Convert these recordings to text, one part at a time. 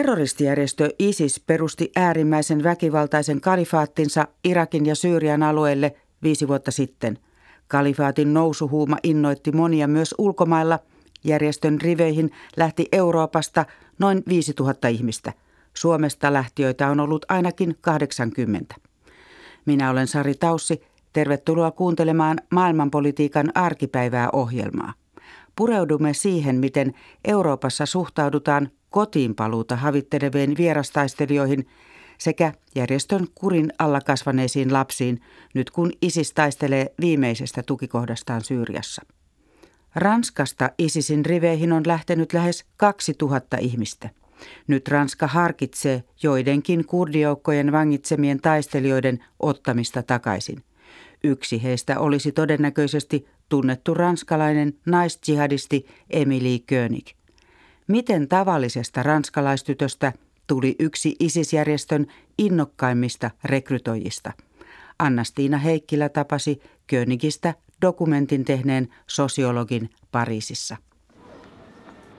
Terroristijärjestö ISIS perusti äärimmäisen väkivaltaisen kalifaattinsa Irakin ja Syyrian alueelle viisi vuotta sitten. Kalifaatin nousuhuuma innoitti monia myös ulkomailla. Järjestön riveihin lähti Euroopasta noin 5000 ihmistä. Suomesta lähtiöitä on ollut ainakin 80. Minä olen Sari Taussi. Tervetuloa kuuntelemaan maailmanpolitiikan arkipäivää ohjelmaa. Pureudumme siihen, miten Euroopassa suhtaudutaan kotiinpaluuta havitteleviin vierastaistelijoihin sekä järjestön kurin alla kasvaneisiin lapsiin, nyt kun ISIS taistelee viimeisestä tukikohdastaan Syyriassa. Ranskasta ISISin riveihin on lähtenyt lähes 2000 ihmistä. Nyt Ranska harkitsee joidenkin kurdijoukkojen vangitsemien taistelijoiden ottamista takaisin. Yksi heistä olisi todennäköisesti tunnettu ranskalainen naisjihadisti Emily König. Miten tavallisesta ranskalaistytöstä tuli yksi ISIS-järjestön innokkaimmista rekrytoijista? Anna-Stiina Heikkilä tapasi Königistä dokumentin tehneen sosiologin Pariisissa.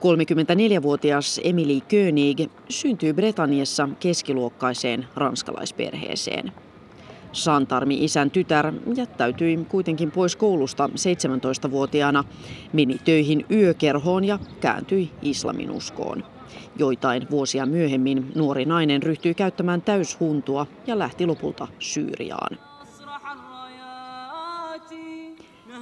34-vuotias Emily König syntyi Britanniassa keskiluokkaiseen ranskalaisperheeseen. Santarmi isän tytär jättäytyi kuitenkin pois koulusta 17-vuotiaana, meni töihin yökerhoon ja kääntyi islaminuskoon. Joitain vuosia myöhemmin nuori nainen ryhtyi käyttämään täyshuntua ja lähti lopulta Syyriaan.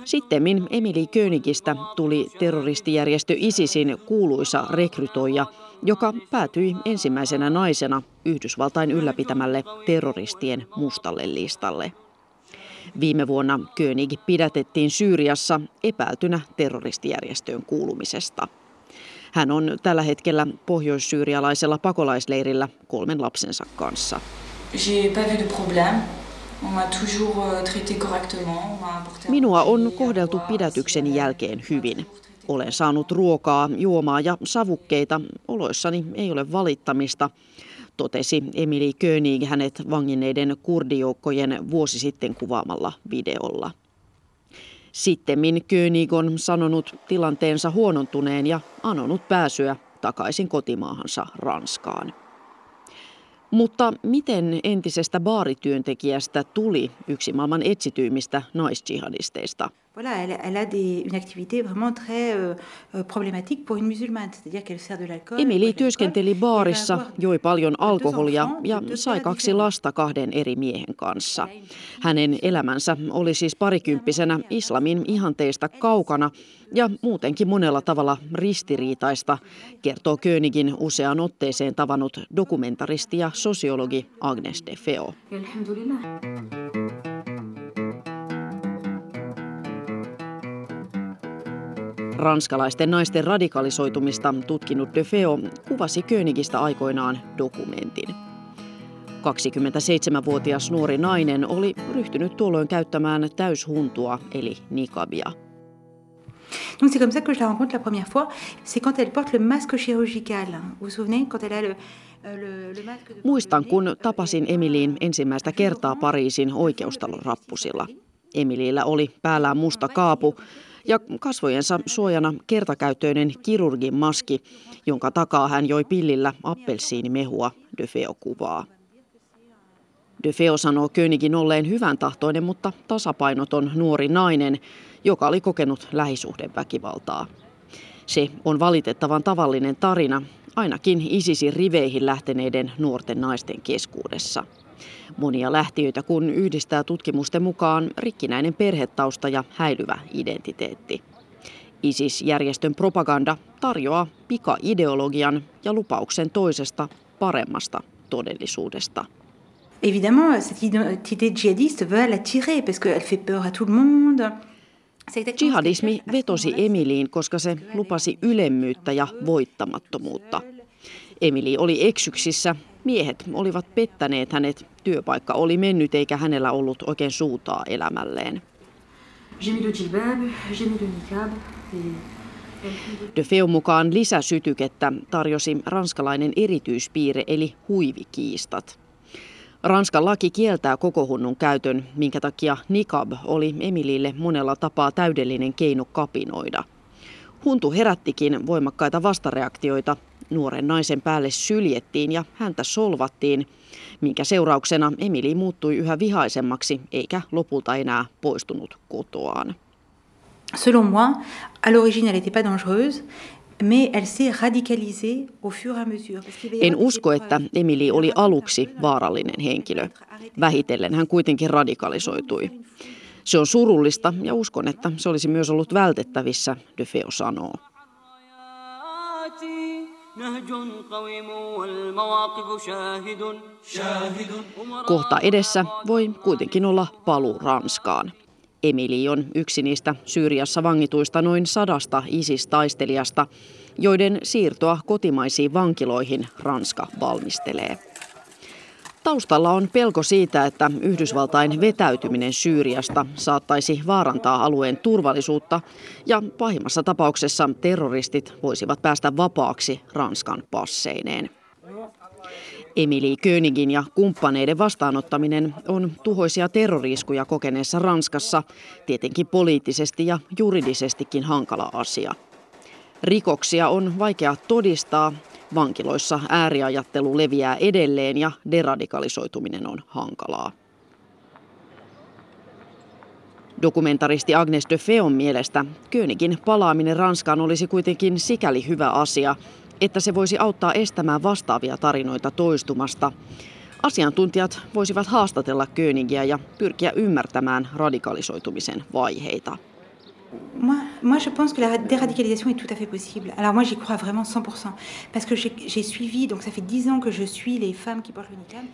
Sittemmin Emily Königistä tuli terroristijärjestö ISISin kuuluisa rekrytoija, joka päätyi ensimmäisenä naisena Yhdysvaltain ylläpitämälle terroristien mustalle listalle. Viime vuonna König pidätettiin Syyriassa epäiltynä terroristijärjestöön kuulumisesta. Hän on tällä hetkellä pohjoissyyrialaisella pakolaisleirillä kolmen lapsensa kanssa. Euh, Minua on kohdeltu pidätyksen jälkeen hyvin. Olen saanut ruokaa, juomaa ja savukkeita. Oloissani ei ole valittamista, totesi Emily König hänet vanginneiden kurdijoukkojen vuosi sitten kuvaamalla videolla. Sittemmin König on sanonut tilanteensa huonontuneen ja anonut pääsyä takaisin kotimaahansa Ranskaan. Mutta miten entisestä baarityöntekijästä tuli yksi maailman etsityimmistä naisjihadisteista? Voilà, elle, elle a des, une activité vraiment très euh, euh problématique pour une musulmane, c'est-à-dire qu'elle sert de l'alcool. Emily työskenteli baarissa, joi paljon alkoholia ja sai kaksi lasta kahden eri miehen kanssa. Hänen elämänsä oli siis parikymppisenä islamin ihanteista kaukana ja muutenkin monella tavalla ristiriitaista, kertoo Königin useaan otteeseen tavannut dokumentaristi ja sosiologi Agnes de Feo. Ranskalaisten naisten radikalisoitumista tutkinut De Feo kuvasi Königistä aikoinaan dokumentin. 27-vuotias nuori nainen oli ryhtynyt tuolloin käyttämään täyshuntua eli nikabia. Donc c'est comme ça que je la rencontre la première fois. C'est quand elle porte le masque chirurgical. Vous vous souvenez quand elle a le, euh, Muistan, kun tapasin Emiliin ensimmäistä kertaa Pariisin oikeustalon rappusilla. Emiliillä oli päällään musta kaapu, ja kasvojensa suojana kertakäyttöinen kirurgin maski, jonka takaa hän joi pillillä appelsiinimehua, De Feo kuvaa. De Feo sanoo Königin olleen hyvän tahtoinen, mutta tasapainoton nuori nainen, joka oli kokenut lähisuhdeväkivaltaa. Se on valitettavan tavallinen tarina, ainakin ISISin riveihin lähteneiden nuorten naisten keskuudessa. Monia lähtiöitä kun yhdistää tutkimusten mukaan rikkinäinen perhetausta ja häilyvä identiteetti. ISIS-järjestön propaganda tarjoaa pika-ideologian ja lupauksen toisesta paremmasta todellisuudesta. Évidemment, cette identité djihadiste veut l'attirer parce qu'elle fait peur à tout le monde. Jihadismi vetosi Emiliin, koska se lupasi ylemmyyttä ja voittamattomuutta. Emili oli eksyksissä Miehet olivat pettäneet hänet, työpaikka oli mennyt eikä hänellä ollut oikein suutaa elämälleen. De Feon mukaan lisäsytykettä tarjosi ranskalainen erityispiire eli huivikiistat. Ranskan laki kieltää koko hunnun käytön, minkä takia nikab oli Emilille monella tapaa täydellinen keino kapinoida. Huntu herättikin voimakkaita vastareaktioita Nuoren naisen päälle syljettiin ja häntä solvattiin, minkä seurauksena Emili muuttui yhä vihaisemmaksi eikä lopulta enää poistunut kotoaan. Selon moi, à l'origine elle n'était pas dangereuse. En usko, että Emili oli aluksi vaarallinen henkilö. Vähitellen hän kuitenkin radikalisoitui. Se on surullista ja uskon, että se olisi myös ollut vältettävissä, De Feo sanoo. Kohta edessä voi kuitenkin olla paluu Ranskaan. Emili on yksi niistä Syyriassa vangituista noin sadasta ISIS-taistelijasta, joiden siirtoa kotimaisiin vankiloihin Ranska valmistelee. Taustalla on pelko siitä, että Yhdysvaltain vetäytyminen Syyriasta saattaisi vaarantaa alueen turvallisuutta ja pahimmassa tapauksessa terroristit voisivat päästä vapaaksi Ranskan passeineen. Emili Königin ja kumppaneiden vastaanottaminen on tuhoisia terroriskuja kokeneessa Ranskassa tietenkin poliittisesti ja juridisestikin hankala asia. Rikoksia on vaikea todistaa, vankiloissa ääriajattelu leviää edelleen ja deradikalisoituminen on hankalaa. Dokumentaristi Agnes de Feon mielestä Königin palaaminen Ranskaan olisi kuitenkin sikäli hyvä asia, että se voisi auttaa estämään vastaavia tarinoita toistumasta. Asiantuntijat voisivat haastatella Königiä ja pyrkiä ymmärtämään radikalisoitumisen vaiheita. Moi, moi, je pense que la déradicalisation est tout à fait possible. Alors moi, j'y crois vraiment 100%. Parce que j'ai suivi, donc ça fait 10 ans que je suis les femmes qui portent le niqab.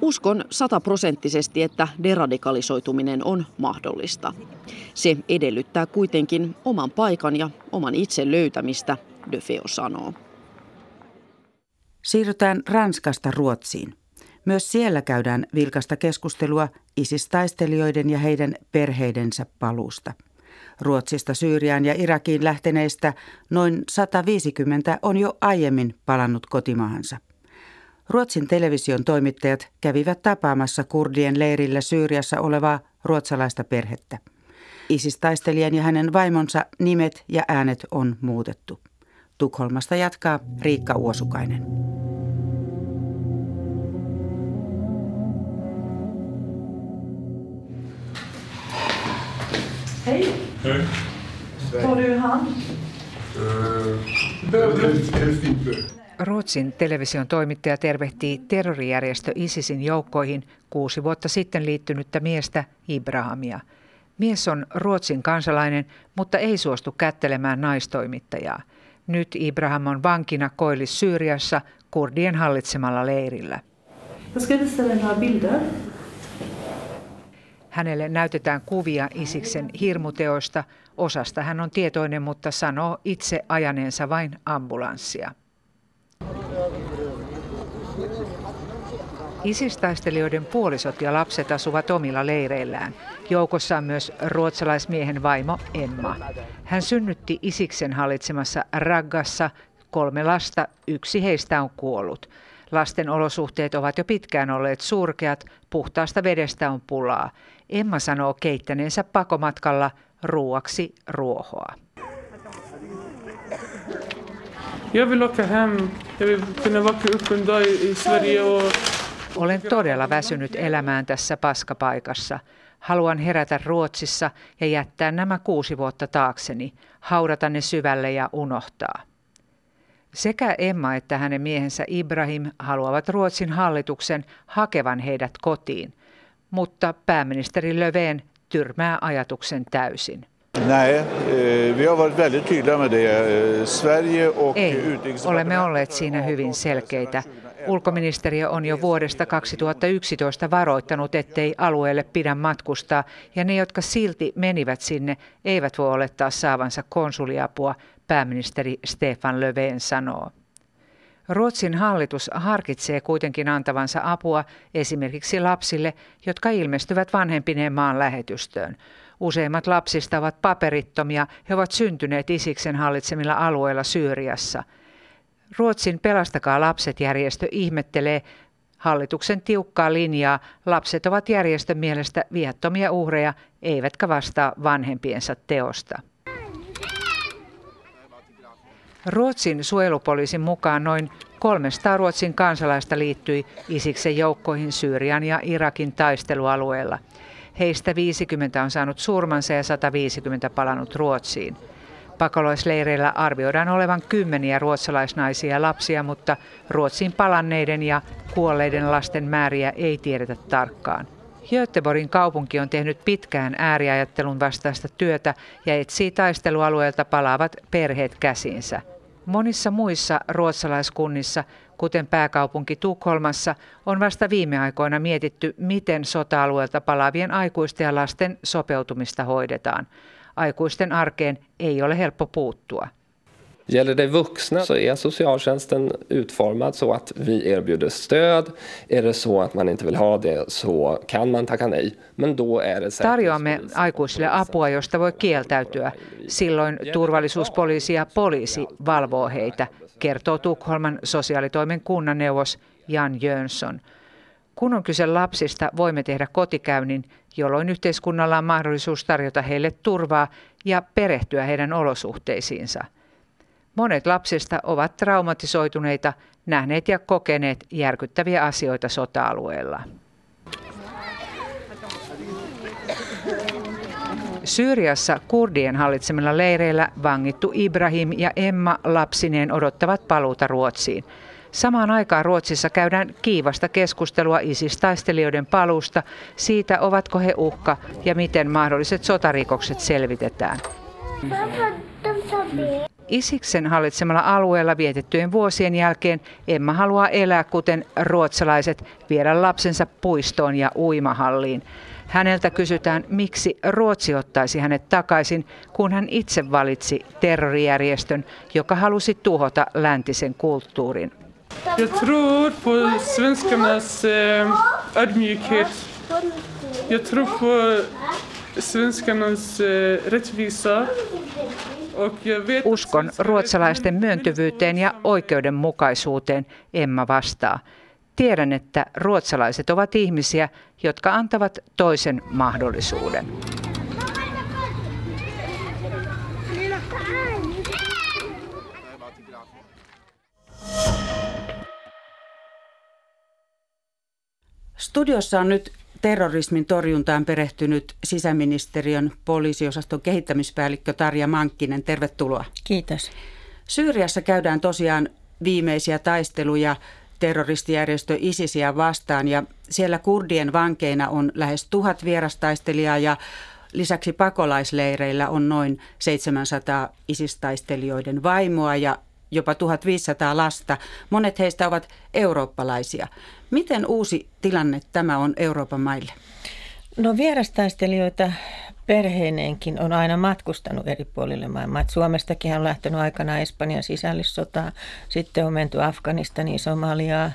Uskon sataprosenttisesti, että deradikalisoituminen on mahdollista. Se edellyttää kuitenkin oman paikan ja oman itse löytämistä, De Feo sanoo. Siirrytään Ranskasta Ruotsiin. Myös siellä käydään vilkasta keskustelua isistaistelijoiden ja heidän perheidensä paluusta. Ruotsista Syyriaan ja Irakiin lähteneistä noin 150 on jo aiemmin palannut kotimaahansa. Ruotsin television toimittajat kävivät tapaamassa kurdien leirillä Syyriassa olevaa ruotsalaista perhettä. Isistaistelijan ja hänen vaimonsa nimet ja äänet on muutettu. Tukholmasta jatkaa Riikka Uosukainen. Hej. Hej. Tar du hand? Ruotsin television toimittaja tervehtii terrorijärjestö ISISin joukkoihin kuusi vuotta sitten liittynyttä miestä Ibrahamia. Mies on Ruotsin kansalainen, mutta ei suostu kättelemään naistoimittajaa. Nyt Ibrahim on vankina koillis Syyriassa kurdien hallitsemalla leirillä. Jag ska visa några bilder. Hänelle näytetään kuvia Isiksen hirmuteoista. Osasta hän on tietoinen, mutta sanoo itse ajaneensa vain ambulanssia. Isistaistelijoiden puolisot ja lapset asuvat omilla leireillään. Joukossa on myös ruotsalaismiehen vaimo Emma. Hän synnytti Isiksen hallitsemassa Raggassa kolme lasta, yksi heistä on kuollut. Lasten olosuhteet ovat jo pitkään olleet surkeat, puhtaasta vedestä on pulaa. Emma sanoo keittäneensä pakomatkalla ruuaksi ruohoa. Jag vill åka hem. Jag vill kunna upp en dag i Sverige och... Olen todella väsynyt elämään tässä paskapaikassa. Haluan herätä Ruotsissa ja jättää nämä kuusi vuotta taakseni, haudata ne syvälle ja unohtaa. Sekä Emma että hänen miehensä Ibrahim haluavat Ruotsin hallituksen hakevan heidät kotiin, mutta pääministeri Löfven tyrmää ajatuksen täysin. Nej, eh, vi har varit väldigt tydliga med det. Eh, Sverige och Ei, olemme olleet siinä hyvin selkeitä. Ulkoministeriö on jo vuodesta 2011 varoittanut, ettei alueelle pidä matkustaa, ja ne, jotka silti menivät sinne, eivät voi olettaa saavansa konsuliapua, pääministeri Stefan Löfven sanoo. Ruotsin hallitus harkitsee kuitenkin antavansa apua esimerkiksi lapsille, jotka ilmestyvät vanhempineen maan lähetystöön. Useimmat lapsista ovat paperittomia, he ovat syntyneet Isiksen hallitsemilla alueilla Syyriassa. Ruotsin Pelastakaa lapset järjestö ihmettelee hallituksen tiukkaa linjaa. Lapset ovat järjestön mielestä viattomia uhreja, eivätkä vastaa vanhempiensa teosta. Ruotsin suojelupoliisin mukaan noin 300 Ruotsin kansalaista liittyi Isiksen joukkoihin Syyrian ja Irakin taistelualueella. Heistä 50 on saanut surmansa ja 150 palannut Ruotsiin. Pakolaisleireillä arvioidaan olevan kymmeniä ruotsalaisnaisia ja lapsia, mutta Ruotsin palanneiden ja kuolleiden lasten määriä ei tiedetä tarkkaan. Göteborgin kaupunki on tehnyt pitkään ääriajattelun vastaista työtä ja etsii taistelualueelta palaavat perheet käsinsä. Monissa muissa ruotsalaiskunnissa, kuten pääkaupunki Tukholmassa, on vasta viime aikoina mietitty, miten sota-alueelta palaavien aikuisten ja lasten sopeutumista hoidetaan. Aikuisten arkeen ei ole helppo puuttua. Gäller det vuxna så är socialtjänsten utformad så att vi erbjuder stöd. Är det så att man inte vill ha det så kan man tacka nej. Men då är det Tarjoamme aikuisille apua, josta voi kieltäytyä. Silloin turvallisuuspoliisi ja poliisi valvoo heitä, kertoo Tukholman sosiaalitoimen kunnanneuvos Jan Jönsson. Kun on kyse lapsista, voimme tehdä kotikäynnin, jolloin yhteiskunnalla on mahdollisuus tarjota heille turvaa ja perehtyä heidän olosuhteisiinsa – Monet lapsista ovat traumatisoituneita, nähneet ja kokeneet järkyttäviä asioita sota-alueella. Syyriassa kurdien hallitsemilla leireillä vangittu Ibrahim ja Emma lapsineen odottavat paluuta Ruotsiin. Samaan aikaan Ruotsissa käydään kiivasta keskustelua ISIS-taistelijoiden paluusta, siitä ovatko he uhka ja miten mahdolliset sotarikokset selvitetään. Isiksen hallitsemalla alueella vietettyjen vuosien jälkeen Emma haluaa elää kuten ruotsalaiset, viedä lapsensa puistoon ja uimahalliin. Häneltä kysytään, miksi Ruotsi ottaisi hänet takaisin, kun hän itse valitsi terrorijärjestön, joka halusi tuhota läntisen kulttuurin. Jag tror på svenskarnas eh, ödmjukhet. Jag tror på svenskarnas eh, rättvisa Uskon ruotsalaisten myöntyvyyteen ja oikeudenmukaisuuteen, Emma vastaa. Tiedän, että ruotsalaiset ovat ihmisiä, jotka antavat toisen mahdollisuuden. Studiossa on nyt terrorismin torjuntaan perehtynyt sisäministeriön poliisiosaston kehittämispäällikkö Tarja Mankkinen. Tervetuloa. Kiitos. Syyriassa käydään tosiaan viimeisiä taisteluja terroristijärjestö ISISiä vastaan ja siellä kurdien vankeina on lähes tuhat vierastaistelijaa ja lisäksi pakolaisleireillä on noin 700 ISIS-taistelijoiden vaimoa ja jopa 1500 lasta. Monet heistä ovat eurooppalaisia. Miten uusi tilanne tämä on Euroopan maille? No vierastaistelijoita perheineenkin on aina matkustanut eri puolille maailmaa. Et Suomestakin on lähtenyt aikana Espanjan sisällissotaa, sitten on menty Afganistaniin, Somaliaa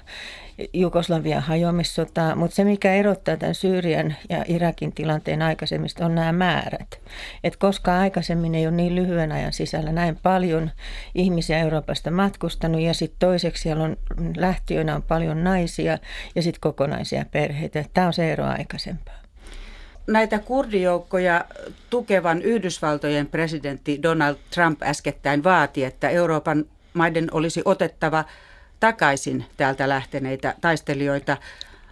Jugoslavian hajoamissotaa, mutta se mikä erottaa tämän Syyrian ja Irakin tilanteen aikaisemmista on nämä määrät. Et koska aikaisemmin ei ole niin lyhyen ajan sisällä näin paljon ihmisiä Euroopasta matkustanut ja sitten toiseksi siellä on lähtiöinä on paljon naisia ja sitten kokonaisia perheitä. Tämä on se ero aikaisempaa näitä kurdijoukkoja tukevan Yhdysvaltojen presidentti Donald Trump äskettäin vaati, että Euroopan maiden olisi otettava takaisin täältä lähteneitä taistelijoita.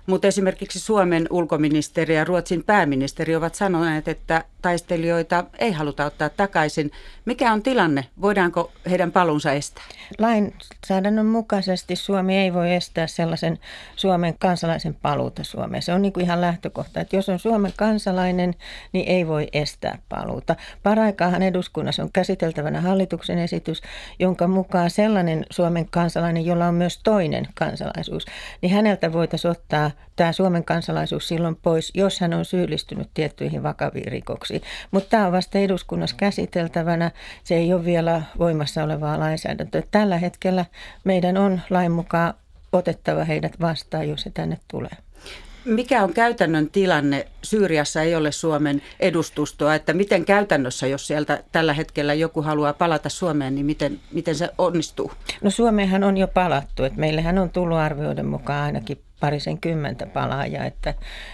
Mutta esimerkiksi Suomen ulkoministeri ja Ruotsin pääministeri ovat sanoneet, että taistelijoita ei haluta ottaa takaisin. Mikä on tilanne? Voidaanko heidän palunsa estää? Lainsäädännön mukaisesti Suomi ei voi estää sellaisen Suomen kansalaisen paluuta Suomeen. Se on niin kuin ihan lähtökohta, että jos on Suomen kansalainen, niin ei voi estää paluuta. Paraikaahan eduskunnassa on käsiteltävänä hallituksen esitys, jonka mukaan sellainen Suomen kansalainen, jolla on myös toinen kansalaisuus, niin häneltä voitaisiin ottaa tämä Suomen kansalaisuus silloin pois, jos hän on syyllistynyt tiettyihin vakaviin rikoksiin. Mutta tämä on vasta eduskunnassa käsiteltävänä. Se ei ole vielä voimassa olevaa lainsäädäntöä. Tällä hetkellä meidän on lain mukaan otettava heidät vastaan, jos he tänne tulee. Mikä on käytännön tilanne? Syyriassa ei ole Suomen edustustoa, että miten käytännössä, jos sieltä tällä hetkellä joku haluaa palata Suomeen, niin miten, miten se onnistuu? No Suomeenhan on jo palattu, että meillähän on tullut arvioiden mukaan ainakin parisen kymmentä palaajaa. Että,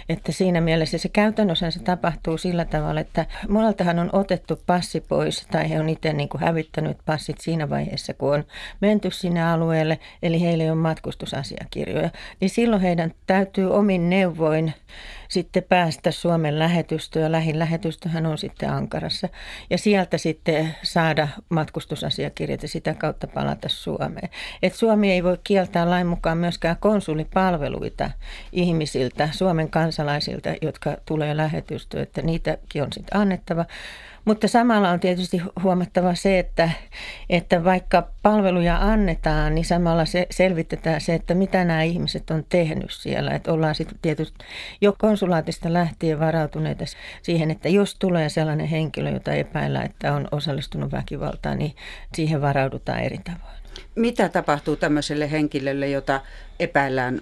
että siinä mielessä se käytännössä se tapahtuu sillä tavalla, että moneltahan on otettu passi pois tai he on itse niin kuin hävittänyt passit siinä vaiheessa, kun on menty sinne alueelle, eli heillä ei ole matkustusasiakirjoja. Niin silloin heidän täytyy omin neuvoin sitten päästä Suomen lähetystöön. Lähin lähetystöhän on sitten Ankarassa. Ja sieltä sitten saada matkustusasiakirjat ja sitä kautta palata Suomeen. Et Suomi ei voi kieltää lain mukaan myöskään konsulipalveluita ihmisiltä, Suomen kansalaisilta, jotka tulee lähetystöön, että niitäkin on sitten annettava. Mutta samalla on tietysti huomattava se, että, että vaikka palveluja annetaan, niin samalla se selvitetään se, että mitä nämä ihmiset on tehnyt siellä. Että ollaan sitten tietysti jo konsulaatista lähtien varautuneita siihen, että jos tulee sellainen henkilö, jota epäillään, että on osallistunut väkivaltaan, niin siihen varaudutaan eri tavoin. Mitä tapahtuu tämmöiselle henkilölle, jota epäillään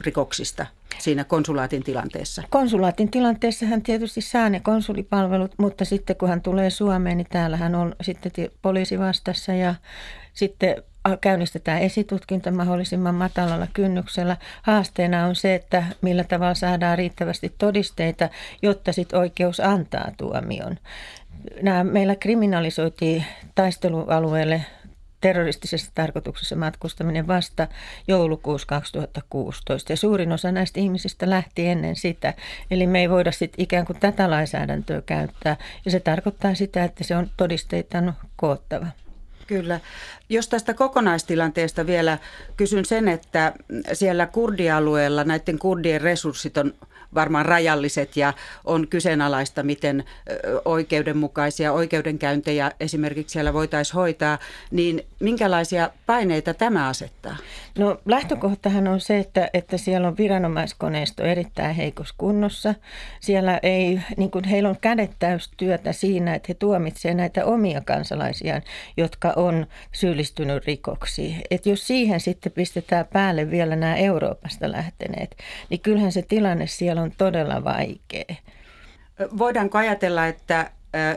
rikoksista? Siinä konsulaatin tilanteessa? Konsulaatin tilanteessa hän tietysti saa ne konsulipalvelut, mutta sitten kun hän tulee Suomeen, niin täällähän on sitten poliisi vastassa ja sitten käynnistetään esitutkinta mahdollisimman matalalla kynnyksellä. Haasteena on se, että millä tavalla saadaan riittävästi todisteita, jotta sitten oikeus antaa tuomion. Nämä meillä kriminalisoitiin taistelualueelle terroristisessa tarkoituksessa matkustaminen vasta joulukuussa 2016. Ja suurin osa näistä ihmisistä lähti ennen sitä. Eli me ei voida sitten ikään kuin tätä lainsäädäntöä käyttää. Ja se tarkoittaa sitä, että se on todisteita koottava. Kyllä. Jos tästä kokonaistilanteesta vielä kysyn sen, että siellä kurdialueella näiden kurdien resurssit on varmaan rajalliset ja on kyseenalaista, miten oikeudenmukaisia oikeudenkäyntejä esimerkiksi siellä voitaisiin hoitaa, niin minkälaisia paineita tämä asettaa? No lähtökohtahan on se, että, että siellä on viranomaiskoneisto erittäin heikossa kunnossa. Siellä ei, niin kuin heillä on kädet työtä siinä, että he tuomitsevat näitä omia kansalaisiaan, jotka on syyllistynyt rikoksiin. Että jos siihen sitten pistetään päälle vielä nämä Euroopasta lähteneet, niin kyllähän se tilanne siellä on todella vaikea. Voidaanko ajatella, että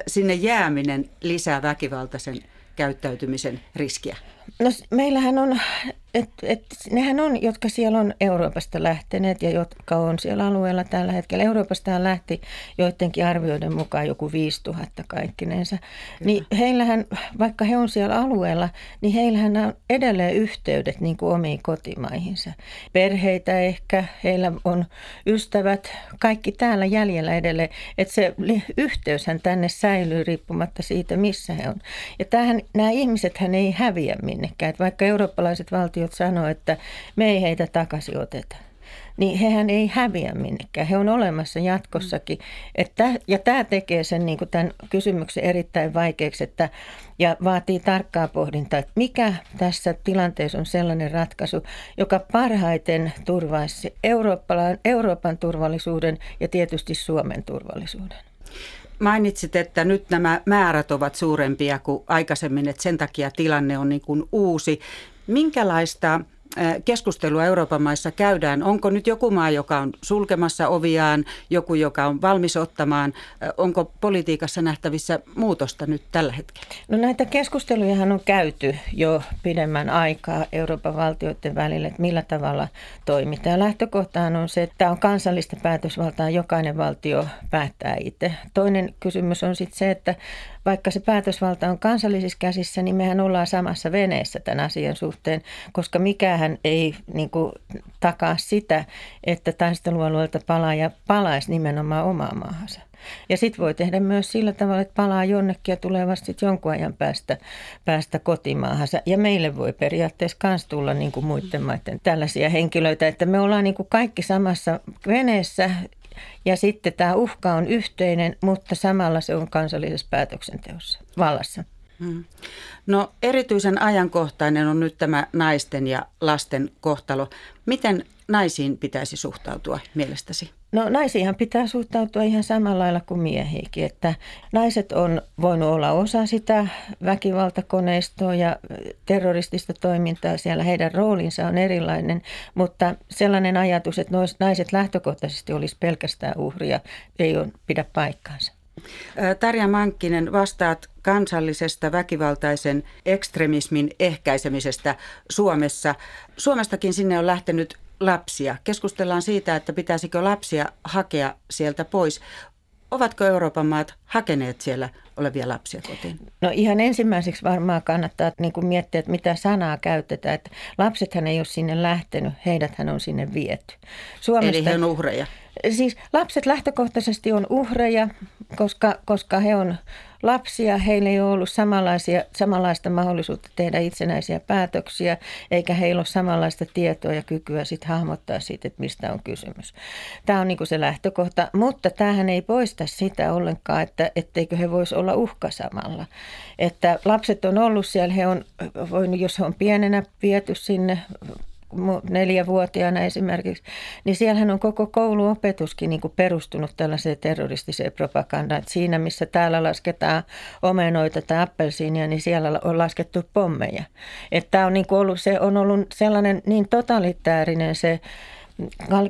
sinne jääminen lisää väkivaltaisen käyttäytymisen riskiä? No meillähän on et, et, nehän on, jotka siellä on Euroopasta lähteneet ja jotka on siellä alueella tällä hetkellä. Euroopasta lähti joidenkin arvioiden mukaan joku 5000 kaikkinensa. Niin heillähän, vaikka he on siellä alueella, niin heillähän on edelleen yhteydet niin kuin omiin kotimaihinsa. Perheitä ehkä, heillä on ystävät, kaikki täällä jäljellä edelleen. Että se yhteyshän tänne säilyy riippumatta siitä, missä he on. Ja tämähän, nämä ihmisethän ei häviä minnekään. Että vaikka eurooppalaiset valtiot valtiot sanoo, että me ei heitä takaisin oteta niin hehän ei häviä minnekään. He on olemassa jatkossakin. Että, ja tämä tekee sen niin kuin tämän kysymyksen erittäin vaikeaksi että, ja vaatii tarkkaa pohdintaa, että mikä tässä tilanteessa on sellainen ratkaisu, joka parhaiten turvaisi Euroopan, Euroopan turvallisuuden ja tietysti Suomen turvallisuuden. Mainitsit, että nyt nämä määrät ovat suurempia kuin aikaisemmin, että sen takia tilanne on niin kuin uusi. Minkälaista keskustelua Euroopan maissa käydään? Onko nyt joku maa, joka on sulkemassa oviaan, joku, joka on valmis ottamaan? Onko politiikassa nähtävissä muutosta nyt tällä hetkellä? No näitä keskustelujahan on käyty jo pidemmän aikaa Euroopan valtioiden välillä, että millä tavalla toimitaan. Lähtökohtaan on se, että tämä on kansallista päätösvaltaa, jokainen valtio päättää itse. Toinen kysymys on sitten se, että vaikka se päätösvalta on kansallisissa käsissä, niin mehän ollaan samassa veneessä tämän asian suhteen, koska mikähän ei niin kuin, takaa sitä, että taistelualueelta palaaja palaisi nimenomaan omaa maahansa. Ja sitten voi tehdä myös sillä tavalla, että palaa jonnekin ja tulee vasta jonkun ajan päästä, päästä kotimaahansa. Ja meille voi periaatteessa myös tulla niin kuin muiden maiden tällaisia henkilöitä, että me ollaan niin kuin kaikki samassa veneessä ja sitten tämä uhka on yhteinen, mutta samalla se on kansallisessa päätöksenteossa vallassa. Hmm. No erityisen ajankohtainen on nyt tämä naisten ja lasten kohtalo. Miten naisiin pitäisi suhtautua mielestäsi? No naisiinhan pitää suhtautua ihan samalla lailla kuin miehiäkin, että naiset on voinut olla osa sitä väkivaltakoneistoa ja terroristista toimintaa, siellä heidän roolinsa on erilainen, mutta sellainen ajatus, että naiset lähtökohtaisesti olisi pelkästään uhria, ei ole pidä paikkaansa. Tarja Mankkinen, vastaat kansallisesta väkivaltaisen ekstremismin ehkäisemisestä Suomessa. Suomestakin sinne on lähtenyt lapsia. Keskustellaan siitä, että pitäisikö lapsia hakea sieltä pois. Ovatko Euroopan maat hakeneet siellä olevia lapsia kotiin? No ihan ensimmäiseksi varmaan kannattaa niin kuin miettiä, että mitä sanaa käytetään. Että lapsethan ei ole sinne lähtenyt, heidäthän on sinne viety. Suomesta, Eli he on uhreja? Siis lapset lähtökohtaisesti on uhreja, koska, koska he on lapsia, heillä ei ole ollut samanlaisia, samanlaista mahdollisuutta tehdä itsenäisiä päätöksiä, eikä heillä ole samanlaista tietoa ja kykyä sit hahmottaa siitä, että mistä on kysymys. Tämä on niin se lähtökohta, mutta tämähän ei poista sitä ollenkaan, että etteikö he voisi olla uhka samalla. Että lapset on ollut siellä, he on voinut, jos he on pienenä viety sinne neljävuotiaana esimerkiksi, niin siellähän on koko kouluopetuskin niin kuin perustunut tällaiseen terroristiseen propagandaan. Että siinä, missä täällä lasketaan omenoita tai appelsiinia, niin siellä on laskettu pommeja. Että on, niin kuin ollut, se on ollut sellainen niin totalitäärinen se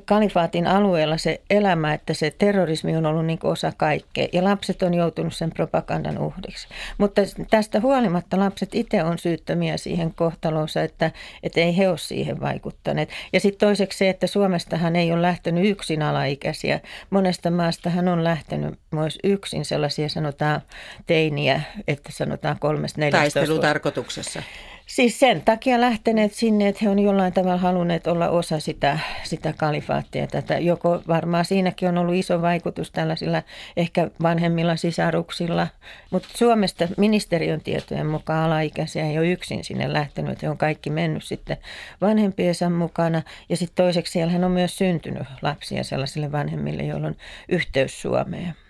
kalifaatin alueella se elämä, että se terrorismi on ollut niin osa kaikkea ja lapset on joutunut sen propagandan uhriksi. Mutta tästä huolimatta lapset itse on syyttömiä siihen kohtalonsa, että, että ei he ole siihen vaikuttaneet. Ja sitten toiseksi se, että Suomestahan ei ole lähtenyt yksin alaikäisiä. Monesta maastahan on lähtenyt myös yksin sellaisia sanotaan teiniä, että sanotaan kolmesta neljästä. Taistelutarkoituksessa. Siis sen takia lähteneet sinne, että he on jollain tavalla halunneet olla osa sitä, sitä kalifaattia. Tätä. Joko varmaan siinäkin on ollut iso vaikutus tällaisilla ehkä vanhemmilla sisaruksilla, mutta Suomesta ministeriön tietojen mukaan alaikäisiä ei ole yksin sinne lähtenyt. He on kaikki mennyt sitten vanhempiensa mukana ja sitten toiseksi siellä on myös syntynyt lapsia sellaisille vanhemmille, joilla on yhteys Suomeen.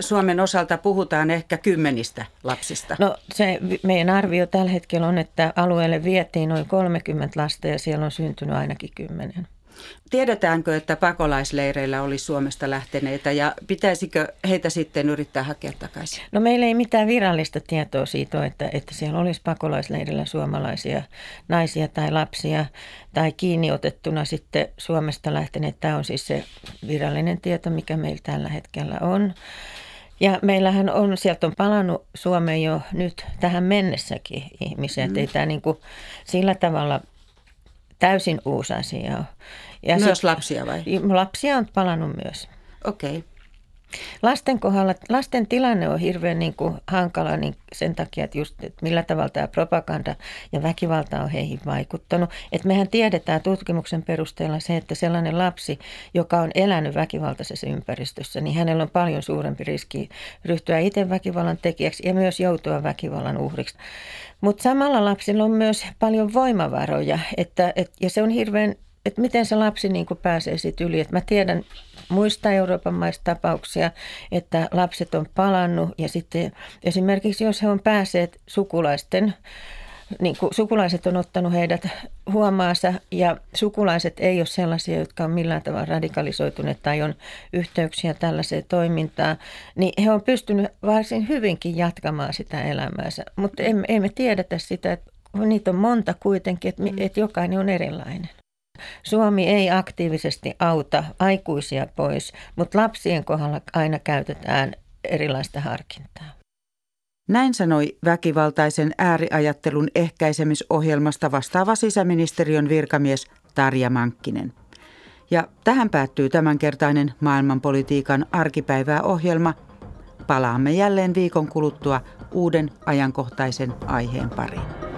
Suomen osalta puhutaan ehkä kymmenistä lapsista. No se meidän arvio tällä hetkellä on, että alueelle vietiin noin 30 lasta ja siellä on syntynyt ainakin kymmenen. Tiedetäänkö, että pakolaisleireillä oli Suomesta lähteneitä ja pitäisikö heitä sitten yrittää hakea takaisin? No meillä ei mitään virallista tietoa siitä, että, että siellä olisi pakolaisleirillä suomalaisia naisia tai lapsia tai kiinniotettuna sitten Suomesta lähteneet. Tämä on siis se virallinen tieto, mikä meillä tällä hetkellä on. Ja meillähän on, sieltä on palannut Suomeen jo nyt tähän mennessäkin ihmisiä, mm. että ei tämä niin kuin sillä tavalla täysin uusi asia Ja myös sit, lapsia vai? Lapsia on palannut myös. Okei. Okay. Lasten kohdalla, lasten tilanne on hirveän niin kuin hankala niin sen takia, että, just, että millä tavalla tämä propaganda ja väkivalta on heihin vaikuttanut. Että mehän tiedetään tutkimuksen perusteella se, että sellainen lapsi, joka on elänyt väkivaltaisessa ympäristössä, niin hänellä on paljon suurempi riski ryhtyä itse väkivallan tekijäksi ja myös joutua väkivallan uhriksi. Mutta samalla lapsilla on myös paljon voimavaroja, että, et, ja se on hirveän, että miten se lapsi niin pääsee siitä yli. Et mä tiedän muista Euroopan maista tapauksia, että lapset on palannut ja sitten esimerkiksi jos he on päässeet sukulaisten niin kuin sukulaiset on ottanut heidät huomaansa ja sukulaiset ei ole sellaisia, jotka on millään tavalla radikalisoituneet tai on yhteyksiä tällaiseen toimintaan, niin he on pystynyt varsin hyvinkin jatkamaan sitä elämäänsä. Mutta emme, emme tiedetä sitä, että niitä on monta kuitenkin, että, että jokainen on erilainen. Suomi ei aktiivisesti auta aikuisia pois, mutta lapsien kohdalla aina käytetään erilaista harkintaa. Näin sanoi väkivaltaisen ääriajattelun ehkäisemisohjelmasta vastaava sisäministeriön virkamies Tarja Mankkinen. Ja tähän päättyy tämänkertainen maailmanpolitiikan arkipäivää ohjelma. Palaamme jälleen viikon kuluttua uuden ajankohtaisen aiheen pariin.